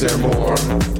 there more?